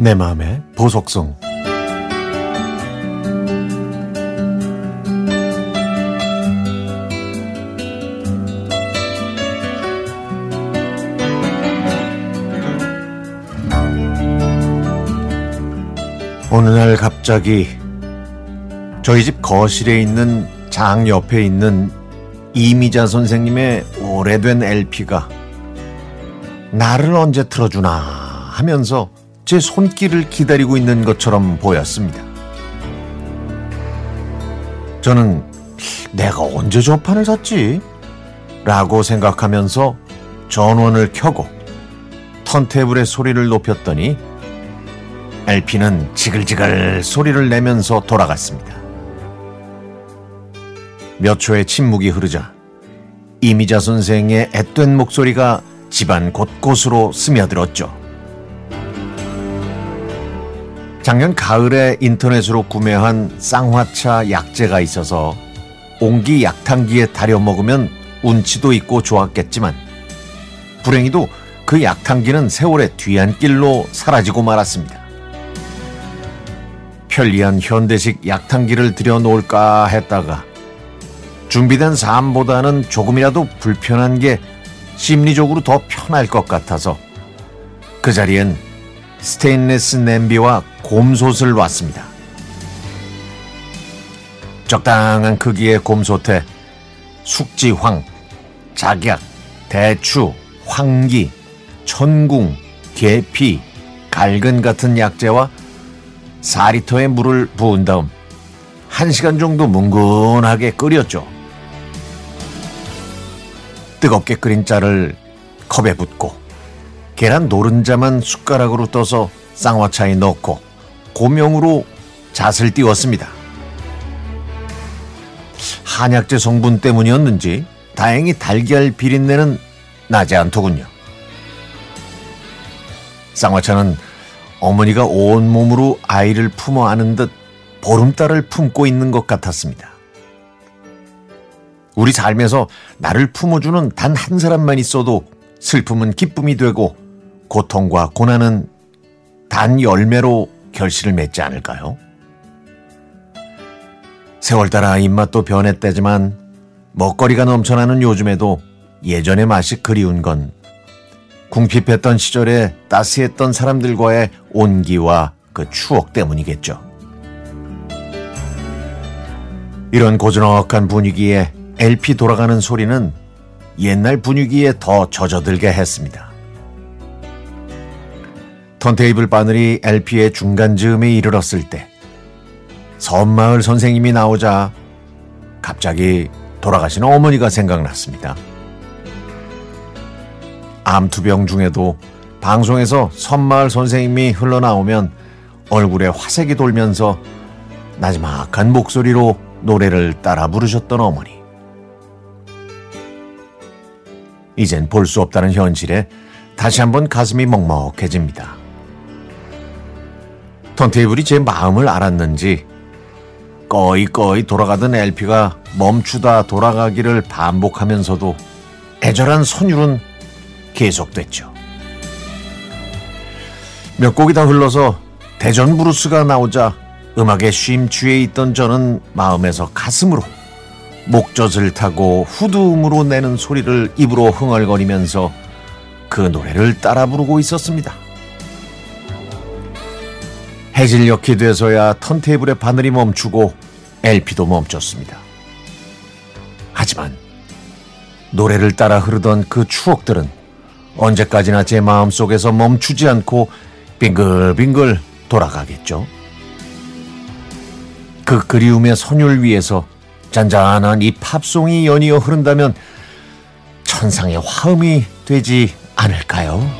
내 마음의 보석성 어느 날 갑자기 저희 집 거실에 있는 장 옆에 있는 이미자 선생님의 오래된 LP가 나를 언제 틀어주나 하면서 제 손길을 기다리고 있는 것처럼 보였습니다. 저는 내가 언제 저 판을 샀지? 라고 생각하면서 전원을 켜고 턴테이블의 소리를 높였더니 LP는 지글지글 소리를 내면서 돌아갔습니다. 몇 초의 침묵이 흐르자 이미자 선생의 앳된 목소리가 집안 곳곳으로 스며들었죠. 작년 가을에 인터넷으로 구매한 쌍화차 약재가 있어서 옹기 약탕기에 달여 먹으면 운치도 있고 좋았겠지만 불행히도 그 약탕기는 세월의 뒤안길로 사라지고 말았습니다. 편리한 현대식 약탕기를 들여놓을까 했다가 준비된 삶보다는 조금이라도 불편한 게 심리적으로 더 편할 것 같아서 그 자리엔 스테인레스 냄비와 곰솥을 놨습니다. 적당한 크기의 곰솥에 숙지황, 작약, 대추, 황기, 천궁, 계피, 갈근 같은 약재와 4리터의 물을 부은 다음 1시간 정도 뭉근하게 끓였죠. 뜨겁게 끓인 짤을 컵에 붓고 계란 노른자만 숟가락으로 떠서 쌍화차에 넣고 고명으로 잣을 띄웠습니다. 한약재 성분 때문이었는지 다행히 달걀 비린내는 나지 않더군요. 쌍화차는 어머니가 온몸으로 아이를 품어 안은 듯 보름달을 품고 있는 것 같았습니다. 우리 삶에서 나를 품어주는 단 한 사람만 있어도 슬픔은 기쁨이 되고 고통과 고난은 단 열매로 결실을 맺지 않을까요? 세월 따라 입맛도 변했대지만 먹거리가 넘쳐나는 요즘에도 예전의 맛이 그리운 건 궁핍했던 시절에 따스했던 사람들과의 온기와 그 추억 때문이겠죠. 이런 고즈넉한 분위기에 LP 돌아가는 소리는 옛날 분위기에 더 젖어들게 했습니다. 턴테이블 바늘이 LP의 중간 즈음에 이르렀을 때 섬마을 선생님이 나오자 갑자기 돌아가신 어머니가 생각났습니다. 암투병 중에도 방송에서 섬마을 선생님이 흘러나오면 얼굴에 화색이 돌면서 나지막한 목소리로 노래를 따라 부르셨던 어머니. 이젠 볼 수 없다는 현실에 다시 한번 가슴이 먹먹해집니다. 턴테이블이 제 마음을 알았는지 꺼이꺼이 돌아가던 LP가 멈추다 돌아가기를 반복하면서도 애절한 선율은 계속됐죠. 몇 곡이 다 흘러서 대전 브루스가 나오자 음악에 쉼 취해 있던 저는 마음에서 가슴으로 목젖을 타고 후두음으로 내는 소리를 입으로 흥얼거리면서 그 노래를 따라 부르고 있었습니다. 해질녘이 돼서야 턴테이블의 바늘이 멈추고 LP도 멈췄습니다. 하지만 노래를 따라 흐르던 그 추억들은 언제까지나 제 마음속에서 멈추지 않고 빙글빙글 돌아가겠죠. 그 그리움의 선율 위에서 잔잔한 이 팝송이 연이어 흐른다면 천상의 화음이 되지 않을까요?